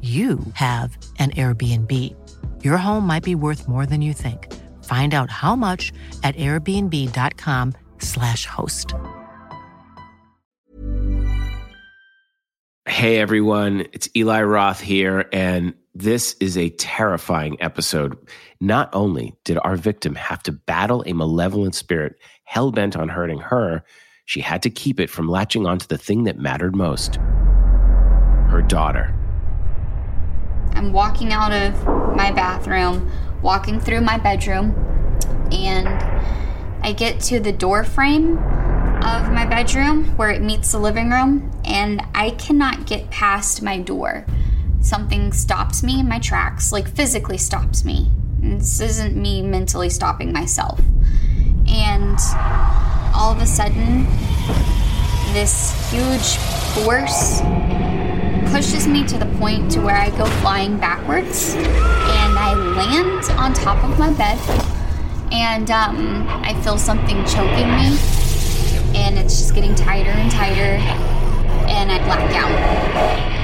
you have an Airbnb. Your home might be worth more than you think. Find out how much at airbnb.com/slash host. Hey everyone, it's Eli Roth here, and this is a terrifying episode. Not only did our victim have to battle a malevolent spirit hell bent on hurting her, she had to keep it from latching onto the thing that mattered most her daughter. I'm walking out of my bathroom, walking through my bedroom, and I get to the door frame of my bedroom where it meets the living room, and I cannot get past my door. Something stops me in my tracks, like physically stops me. This isn't me mentally stopping myself. And all of a sudden, this huge force pushes me to the point to where I go flying backwards and I land on top of my bed and um, I feel something choking me and it's just getting tighter and tighter and I black out.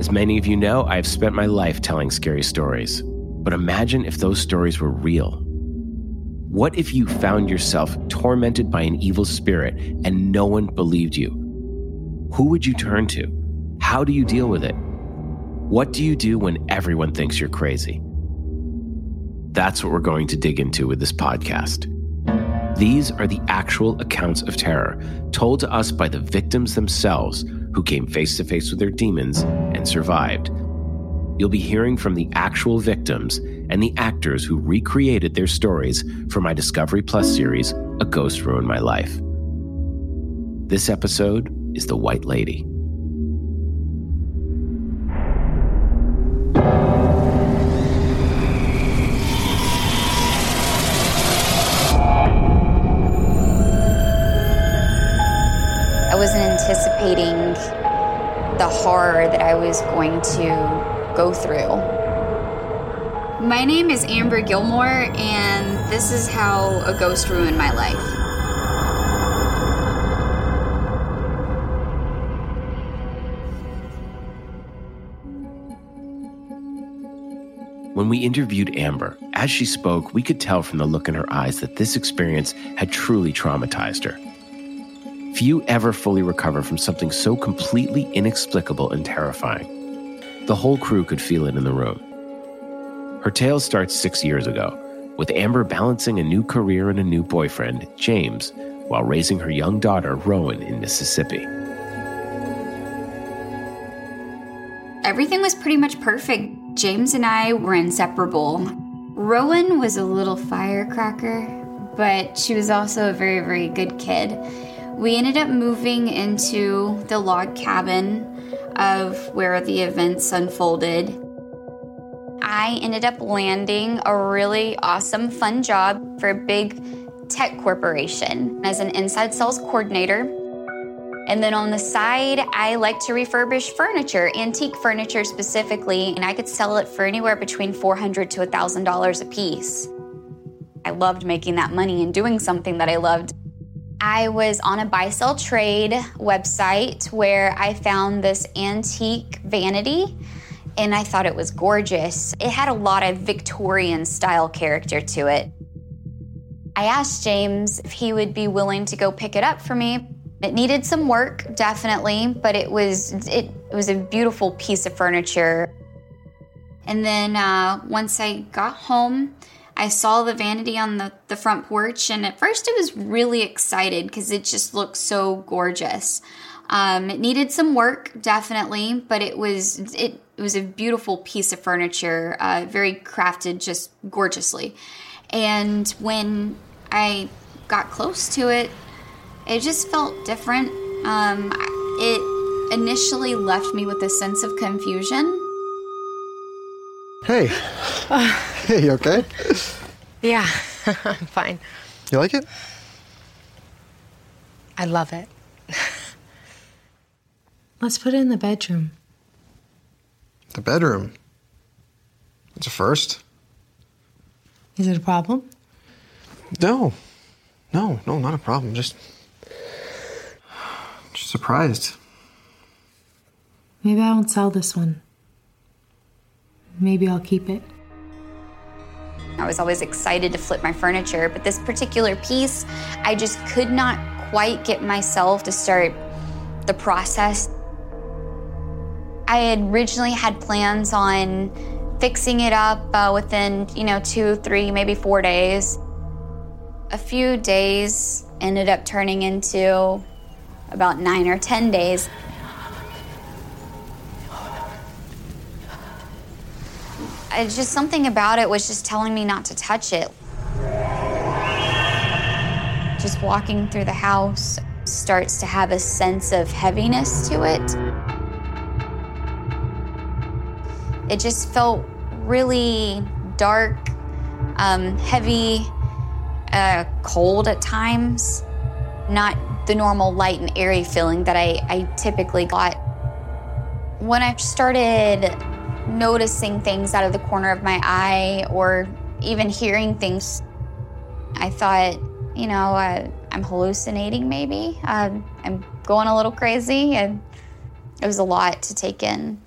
As many of you know, I've spent my life telling scary stories. But imagine if those stories were real. What if you found yourself tormented by an evil spirit and no one believed you? Who would you turn to? How do you deal with it? What do you do when everyone thinks you're crazy? That's what we're going to dig into with this podcast. These are the actual accounts of terror told to us by the victims themselves who came face to face with their demons and survived. You'll be hearing from the actual victims and the actors who recreated their stories for my Discovery Plus series, A Ghost Ruined My Life. This episode is The White Lady. I wasn't anticipating the horror that I was going to go through. My name is Amber Gilmore, and this is how a ghost ruined my life. When we interviewed Amber, as she spoke, we could tell from the look in her eyes that this experience had truly traumatized her. Few ever fully recover from something so completely inexplicable and terrifying. The whole crew could feel it in the room. Her tale starts six years ago, with Amber balancing a new career and a new boyfriend, James, while raising her young daughter, Rowan, in Mississippi. Everything was pretty much perfect. James and I were inseparable. Rowan was a little firecracker, but she was also a very, very good kid. We ended up moving into the log cabin of where the events unfolded. I ended up landing a really awesome, fun job for a big tech corporation as an inside sales coordinator. And then on the side, I like to refurbish furniture, antique furniture specifically, and I could sell it for anywhere between $400 to $1,000 a piece. I loved making that money and doing something that I loved. I was on a buy sell trade website where I found this antique vanity and I thought it was gorgeous. It had a lot of Victorian style character to it. I asked James if he would be willing to go pick it up for me. It needed some work, definitely, but it was it, it was a beautiful piece of furniture. And then uh, once I got home, I saw the vanity on the, the front porch, and at first I was really excited because it just looked so gorgeous. Um, it needed some work, definitely, but it was it, it was a beautiful piece of furniture, uh, very crafted, just gorgeously. And when I got close to it, it just felt different. Um, it initially left me with a sense of confusion. Hey. hey, you okay? Yeah, I'm fine. You like it? I love it. Let's put it in the bedroom. The bedroom. It's a first. Is it a problem? No. No, no, not a problem. Just. Just surprised. Maybe I won't sell this one. Maybe I'll keep it. I was always excited to flip my furniture, but this particular piece, I just could not quite get myself to start the process. I had originally had plans on fixing it up uh, within, you know, two, three, maybe four days. A few days ended up turning into about nine or 10 days. It's just something about it was just telling me not to touch it. Just walking through the house starts to have a sense of heaviness to it. It just felt really dark, um, heavy, uh, cold at times. Not the normal light and airy feeling that I, I typically got. When I started noticing things out of the corner of my eye or even hearing things, I thought, you know, uh, I'm hallucinating maybe. Uh, I'm going a little crazy. And it was a lot to take in.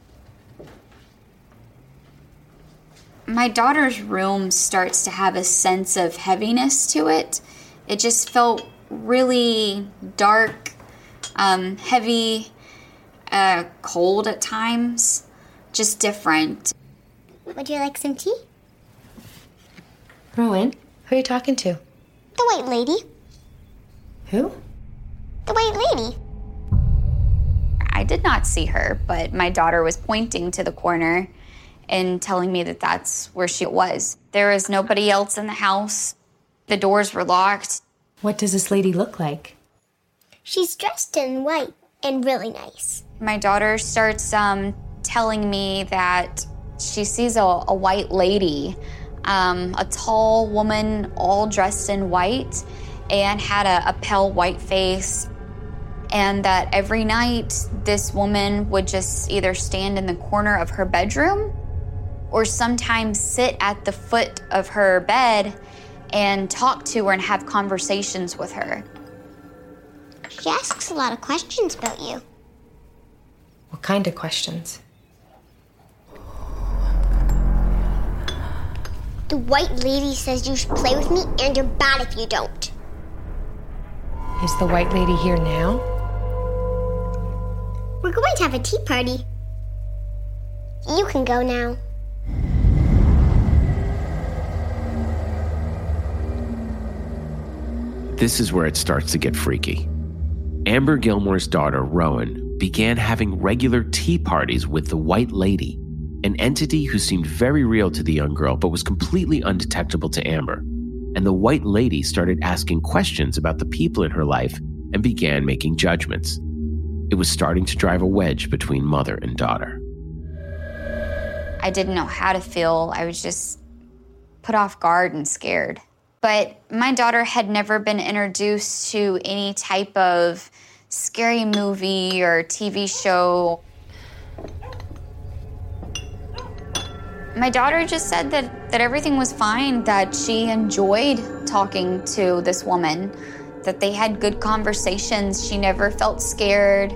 My daughter's room starts to have a sense of heaviness to it. It just felt really dark, um, heavy, uh, cold at times just different. Would you like some tea? Rowan, who are you talking to? The white lady. Who? The white lady. I did not see her, but my daughter was pointing to the corner and telling me that that's where she was. There was nobody else in the house. The doors were locked. What does this lady look like? She's dressed in white and really nice. My daughter starts um, telling me that she sees a, a white lady, um, a tall woman, all dressed in white, and had a, a pale white face. And that every night, this woman would just either stand in the corner of her bedroom or sometimes sit at the foot of her bed and talk to her and have conversations with her. She asks a lot of questions about you. What kind of questions? The white lady says you should play with me, and you're bad if you don't. Is the white lady here now? We're going to have a tea party. You can go now. This is where it starts to get freaky. Amber Gilmore's daughter, Rowan, began having regular tea parties with the White Lady, an entity who seemed very real to the young girl but was completely undetectable to Amber. And the White Lady started asking questions about the people in her life and began making judgments. It was starting to drive a wedge between mother and daughter. I didn't know how to feel. I was just put off guard and scared. But my daughter had never been introduced to any type of scary movie or TV show. My daughter just said that, that everything was fine, that she enjoyed talking to this woman, that they had good conversations. She never felt scared.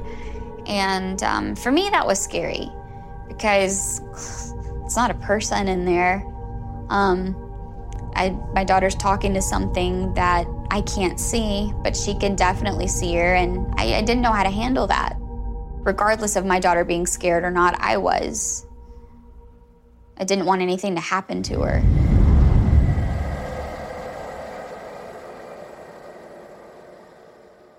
And um, for me, that was scary because it's not a person in there. Um, I, my daughter's talking to something that I can't see, but she can definitely see her, and I, I didn't know how to handle that. Regardless of my daughter being scared or not, I was. I didn't want anything to happen to her.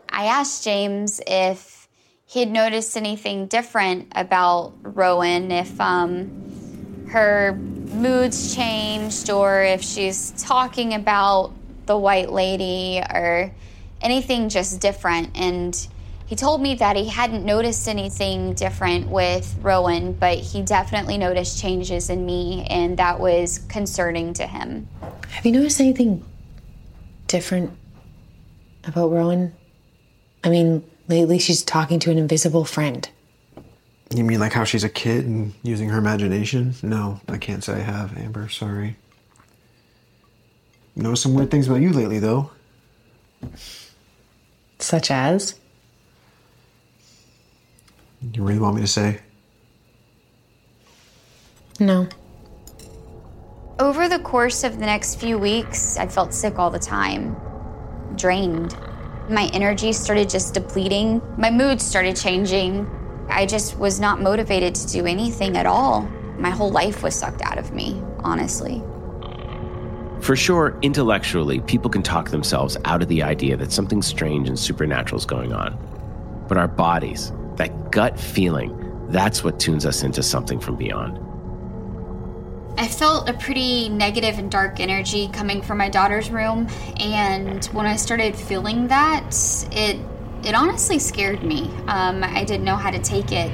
I asked James if he had noticed anything different about Rowan, if um, her moods changed, or if she's talking about the white lady, or anything just different. And he told me that he hadn't noticed anything different with Rowan, but he definitely noticed changes in me, and that was concerning to him. Have you noticed anything different about Rowan? I mean, lately she's talking to an invisible friend. You mean like how she's a kid and using her imagination? No, I can't say I have, Amber. Sorry. Know some weird things about you lately, though. Such as? You really want me to say? No. Over the course of the next few weeks, I felt sick all the time, drained. My energy started just depleting. My mood started changing. I just was not motivated to do anything at all. My whole life was sucked out of me, honestly. For sure, intellectually, people can talk themselves out of the idea that something strange and supernatural is going on. But our bodies, that gut feeling, that's what tunes us into something from beyond. I felt a pretty negative and dark energy coming from my daughter's room, and when I started feeling that, it it honestly scared me. Um, I didn't know how to take it.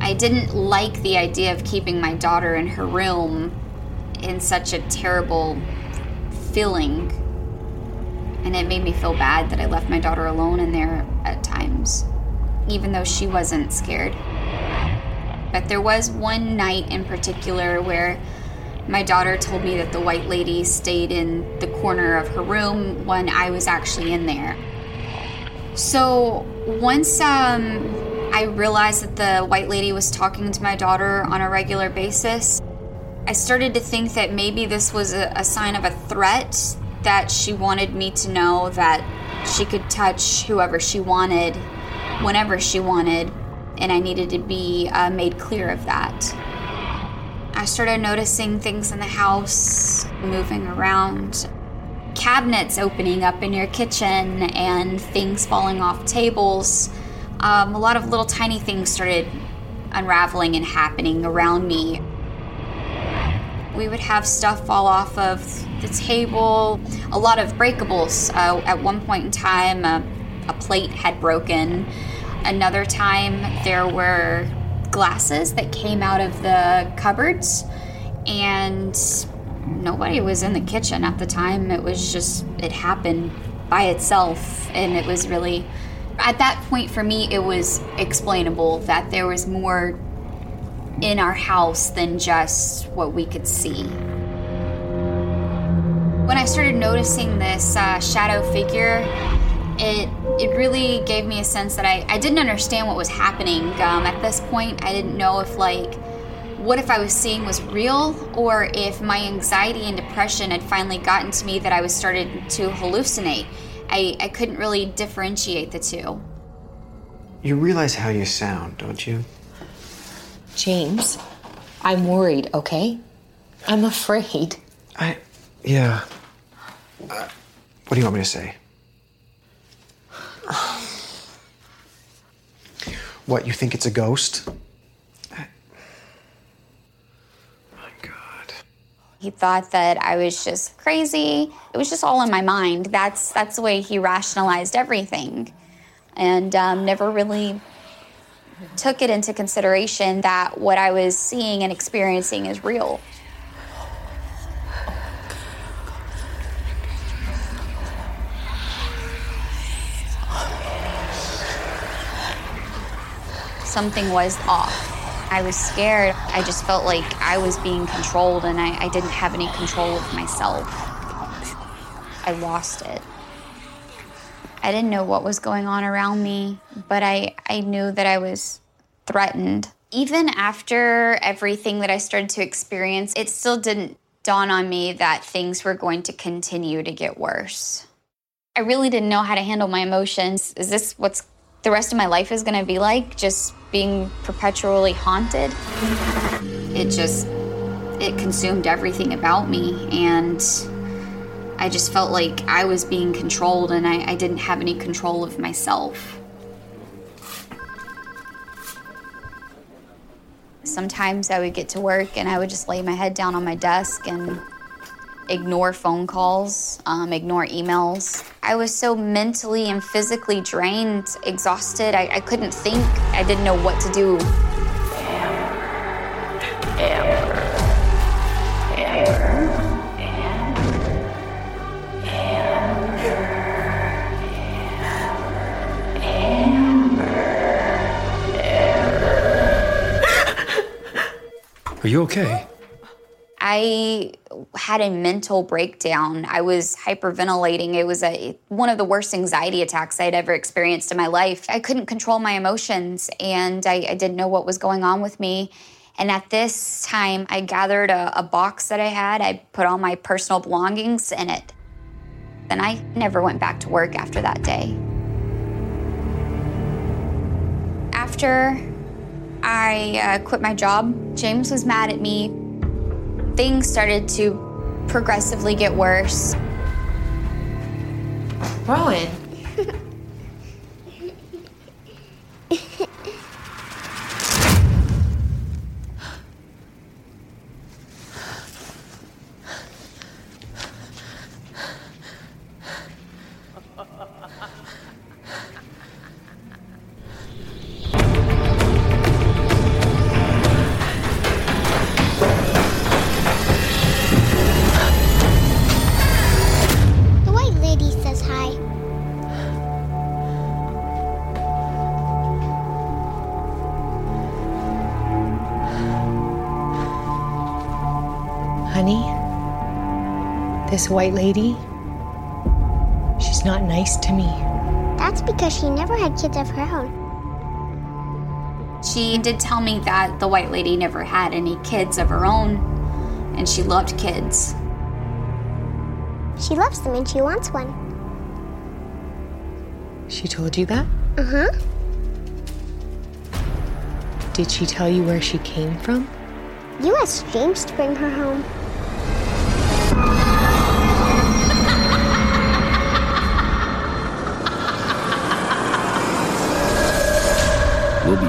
I didn't like the idea of keeping my daughter in her room in such a terrible feeling, and it made me feel bad that I left my daughter alone in there at times, even though she wasn't scared. But there was one night in particular where my daughter told me that the white lady stayed in the corner of her room when I was actually in there. So once um, I realized that the white lady was talking to my daughter on a regular basis, I started to think that maybe this was a, a sign of a threat that she wanted me to know that she could touch whoever she wanted, whenever she wanted, and I needed to be uh, made clear of that. I started noticing things in the house moving around, cabinets opening up in your kitchen, and things falling off tables. Um, a lot of little tiny things started unraveling and happening around me. We would have stuff fall off of the table, a lot of breakables. Uh, at one point in time, a, a plate had broken. Another time, there were glasses that came out of the cupboards, and nobody was in the kitchen at the time. It was just, it happened by itself, and it was really, at that point for me, it was explainable that there was more in our house than just what we could see. When I started noticing this uh, shadow figure, it it really gave me a sense that I, I didn't understand what was happening um, at this point. I didn't know if like what if I was seeing was real or if my anxiety and depression had finally gotten to me that I was started to hallucinate. I, I couldn't really differentiate the two. You realize how you sound, don't you? James, I'm worried, okay? I'm afraid. I. Yeah. Uh, what do you want me to say? What, you think it's a ghost? He thought that I was just crazy. It was just all in my mind. That's that's the way he rationalized everything, and um, never really took it into consideration that what I was seeing and experiencing is real. something was off. I was scared. I just felt like I was being controlled and I, I didn't have any control of myself. I lost it. I didn't know what was going on around me, but I, I knew that I was threatened. Even after everything that I started to experience, it still didn't dawn on me that things were going to continue to get worse. I really didn't know how to handle my emotions. Is this what's the rest of my life is going to be like? Just being perpetually haunted? It just it consumed everything about me and I just felt like I was being controlled and I, I didn't have any control of myself. Sometimes I would get to work and I would just lay my head down on my desk and ignore phone calls, um, ignore emails. I was so mentally and physically drained, exhausted. I, I couldn't think. I didn't know what to do. Amber. Amber. Amber. Are you okay? I had a mental breakdown. I was hyperventilating. It was a one of the worst anxiety attacks I'd ever experienced in my life. I couldn't control my emotions and I, I didn't know what was going on with me. And at this time, I gathered a, a box that I had. I put all my personal belongings in it. And I never went back to work after that day. After I uh, quit my job, James was mad at me things started to progressively get worse. Rowan. this white lady, she's not nice to me. That's because she never had kids of her own. She did tell me that the white lady never had any kids of her own, and she loved kids. She loves them and she wants one. She told you that? Uh huh. Did she tell you where she came from? You asked James to bring her home. We'll be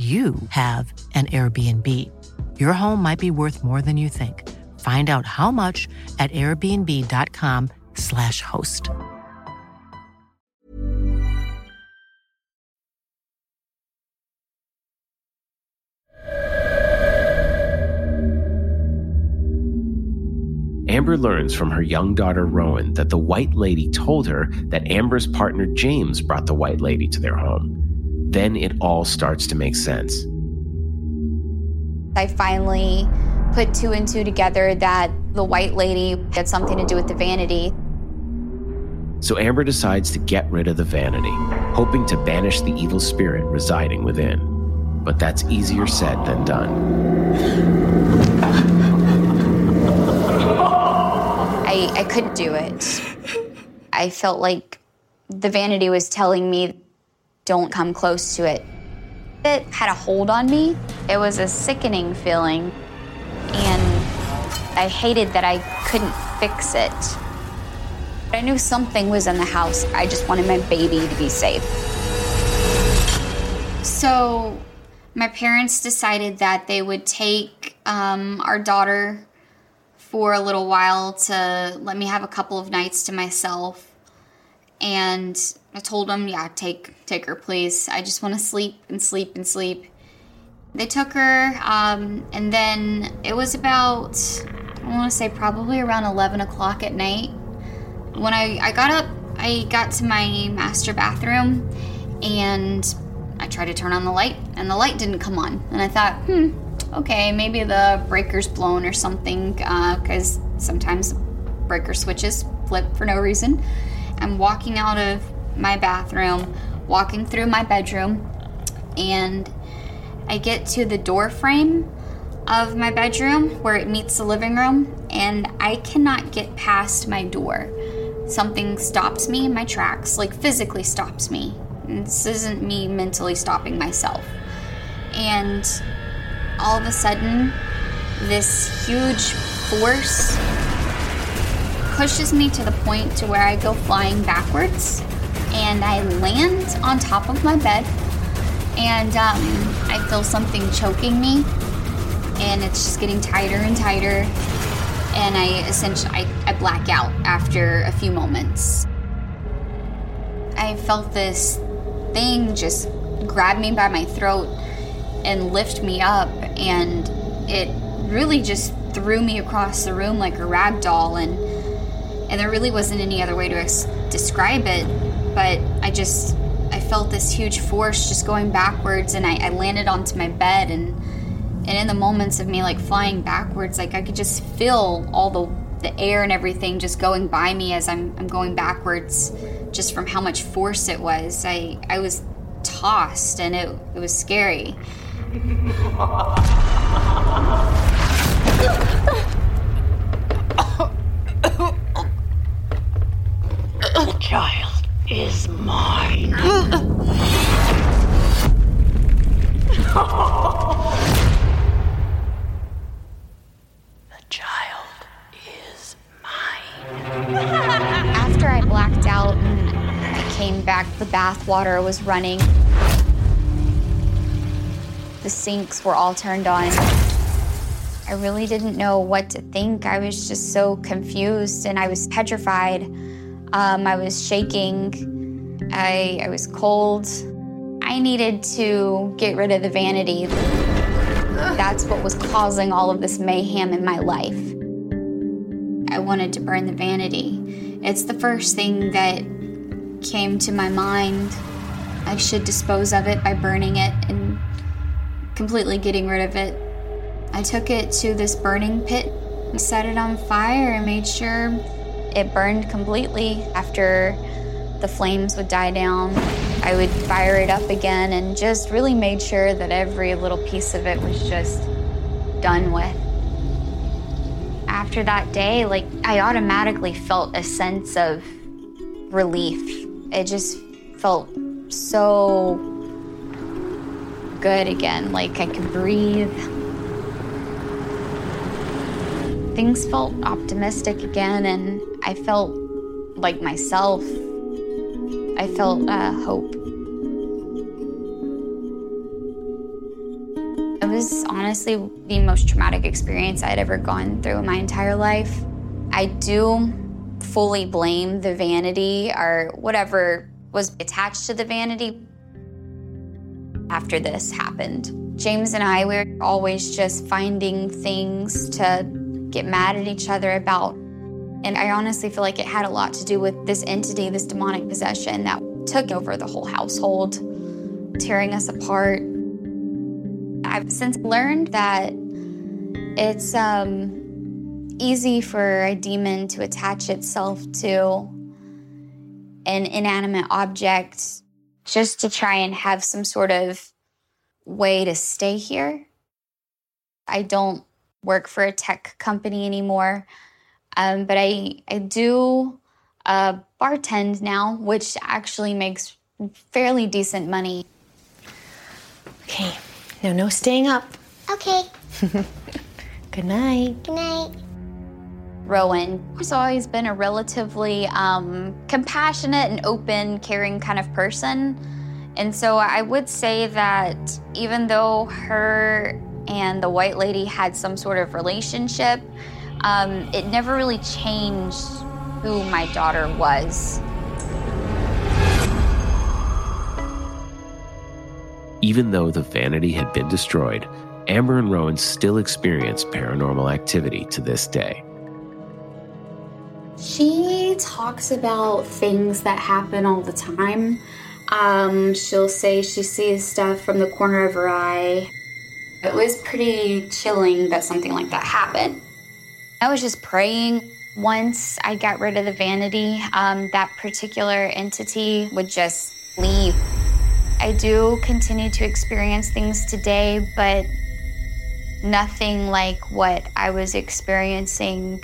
you have an Airbnb. Your home might be worth more than you think. Find out how much at airbnb.com/slash host. Amber learns from her young daughter Rowan that the white lady told her that Amber's partner James brought the white lady to their home. Then it all starts to make sense. I finally put two and two together that the white lady had something to do with the vanity. So Amber decides to get rid of the vanity, hoping to banish the evil spirit residing within. But that's easier said than done. I, I couldn't do it. I felt like the vanity was telling me, don't come close to it. It had a hold on me. It was a sickening feeling, and I hated that I couldn't fix it. I knew something was in the house. I just wanted my baby to be safe. So, my parents decided that they would take um, our daughter for a little while to let me have a couple of nights to myself. And I told them, yeah, take take her, please. I just want to sleep and sleep and sleep. They took her, um, and then it was about I want to say probably around eleven o'clock at night. When I, I got up, I got to my master bathroom, and I tried to turn on the light, and the light didn't come on. And I thought, hmm, okay, maybe the breaker's blown or something, because uh, sometimes breaker switches flip for no reason. I'm walking out of my bathroom, walking through my bedroom, and I get to the door frame of my bedroom where it meets the living room, and I cannot get past my door. Something stops me in my tracks, like physically stops me. This isn't me mentally stopping myself. And all of a sudden, this huge force pushes me to the point to where I go flying backwards and I land on top of my bed and um, I feel something choking me and it's just getting tighter and tighter and I essentially I, I black out after a few moments. I felt this thing just grab me by my throat and lift me up and it really just threw me across the room like a rag doll and and there really wasn't any other way to ex- describe it but i just i felt this huge force just going backwards and I, I landed onto my bed and and in the moments of me like flying backwards like i could just feel all the the air and everything just going by me as i'm, I'm going backwards just from how much force it was i i was tossed and it, it was scary child is mine. The child is mine. After I blacked out and I came back, the bath water was running. The sinks were all turned on. I really didn't know what to think. I was just so confused and I was petrified. Um, I was shaking. I, I was cold. I needed to get rid of the vanity. That's what was causing all of this mayhem in my life. I wanted to burn the vanity. It's the first thing that came to my mind. I should dispose of it by burning it and completely getting rid of it. I took it to this burning pit, set it on fire, and made sure it burned completely after the flames would die down. I would fire it up again and just really made sure that every little piece of it was just done with. After that day, like I automatically felt a sense of relief. It just felt so good again, like I could breathe. Things felt optimistic again, and I felt like myself. I felt uh, hope. It was honestly the most traumatic experience I'd ever gone through in my entire life. I do fully blame the vanity or whatever was attached to the vanity after this happened. James and I, we were always just finding things to get mad at each other about. And I honestly feel like it had a lot to do with this entity, this demonic possession that took over the whole household, tearing us apart. I've since learned that it's um, easy for a demon to attach itself to an inanimate object just to try and have some sort of way to stay here. I don't work for a tech company anymore, um, but I, I do uh, bartend now, which actually makes fairly decent money. Okay, no, no staying up. Okay. Good night. Good night. Rowan has always been a relatively um, compassionate and open, caring kind of person. And so I would say that even though her and the white lady had some sort of relationship, um, it never really changed who my daughter was. Even though the vanity had been destroyed, Amber and Rowan still experience paranormal activity to this day. She talks about things that happen all the time. Um, she'll say she sees stuff from the corner of her eye. It was pretty chilling that something like that happened. I was just praying. Once I got rid of the vanity, um, that particular entity would just leave. I do continue to experience things today, but nothing like what I was experiencing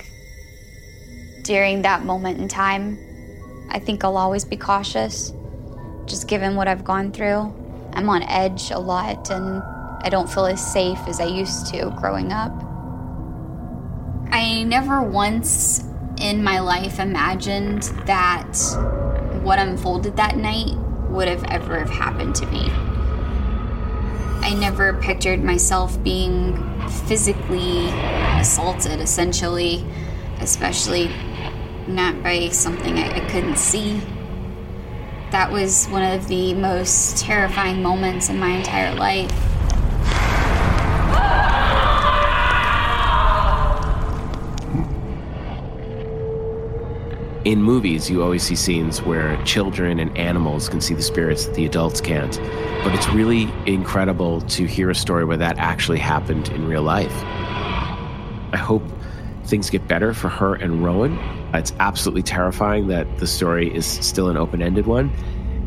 during that moment in time. I think I'll always be cautious, just given what I've gone through. I'm on edge a lot, and I don't feel as safe as I used to growing up. I never once in my life imagined that what unfolded that night would have ever have happened to me. I never pictured myself being physically assaulted, essentially, especially not by something I, I couldn't see. That was one of the most terrifying moments in my entire life. In movies, you always see scenes where children and animals can see the spirits that the adults can't. But it's really incredible to hear a story where that actually happened in real life. I hope things get better for her and Rowan. It's absolutely terrifying that the story is still an open ended one.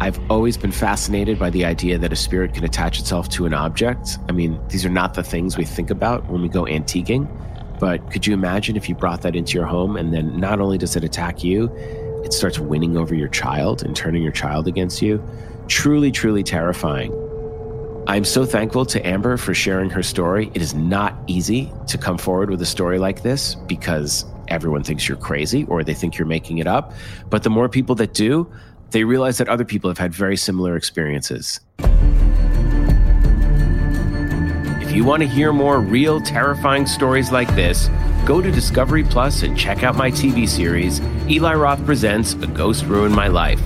I've always been fascinated by the idea that a spirit can attach itself to an object. I mean, these are not the things we think about when we go antiquing. But could you imagine if you brought that into your home and then not only does it attack you, it starts winning over your child and turning your child against you? Truly, truly terrifying. I'm so thankful to Amber for sharing her story. It is not easy to come forward with a story like this because everyone thinks you're crazy or they think you're making it up. But the more people that do, they realize that other people have had very similar experiences. If you want to hear more real, terrifying stories like this, go to Discovery Plus and check out my TV series, Eli Roth Presents A Ghost Ruined My Life.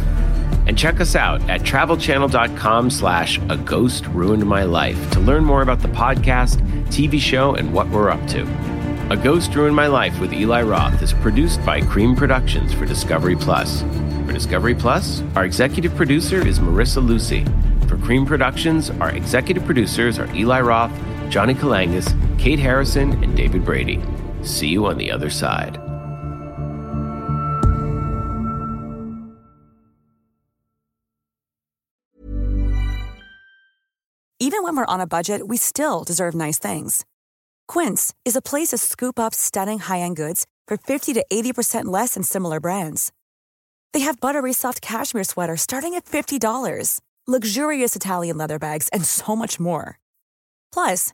And check us out at travelchannel.com slash A Ghost Ruined My Life to learn more about the podcast, TV show, and what we're up to. A Ghost Ruined My Life with Eli Roth is produced by Cream Productions for Discovery Plus. For Discovery Plus, our executive producer is Marissa Lucy. For Cream Productions, our executive producers are Eli Roth, Johnny Kalangis, Kate Harrison, and David Brady. See you on the other side. even when we're on a budget, we still deserve nice things. Quince is a place to scoop up stunning high-end goods for 50 to 80% less than similar brands. They have buttery soft cashmere sweaters starting at $50, luxurious Italian leather bags, and so much more. Plus,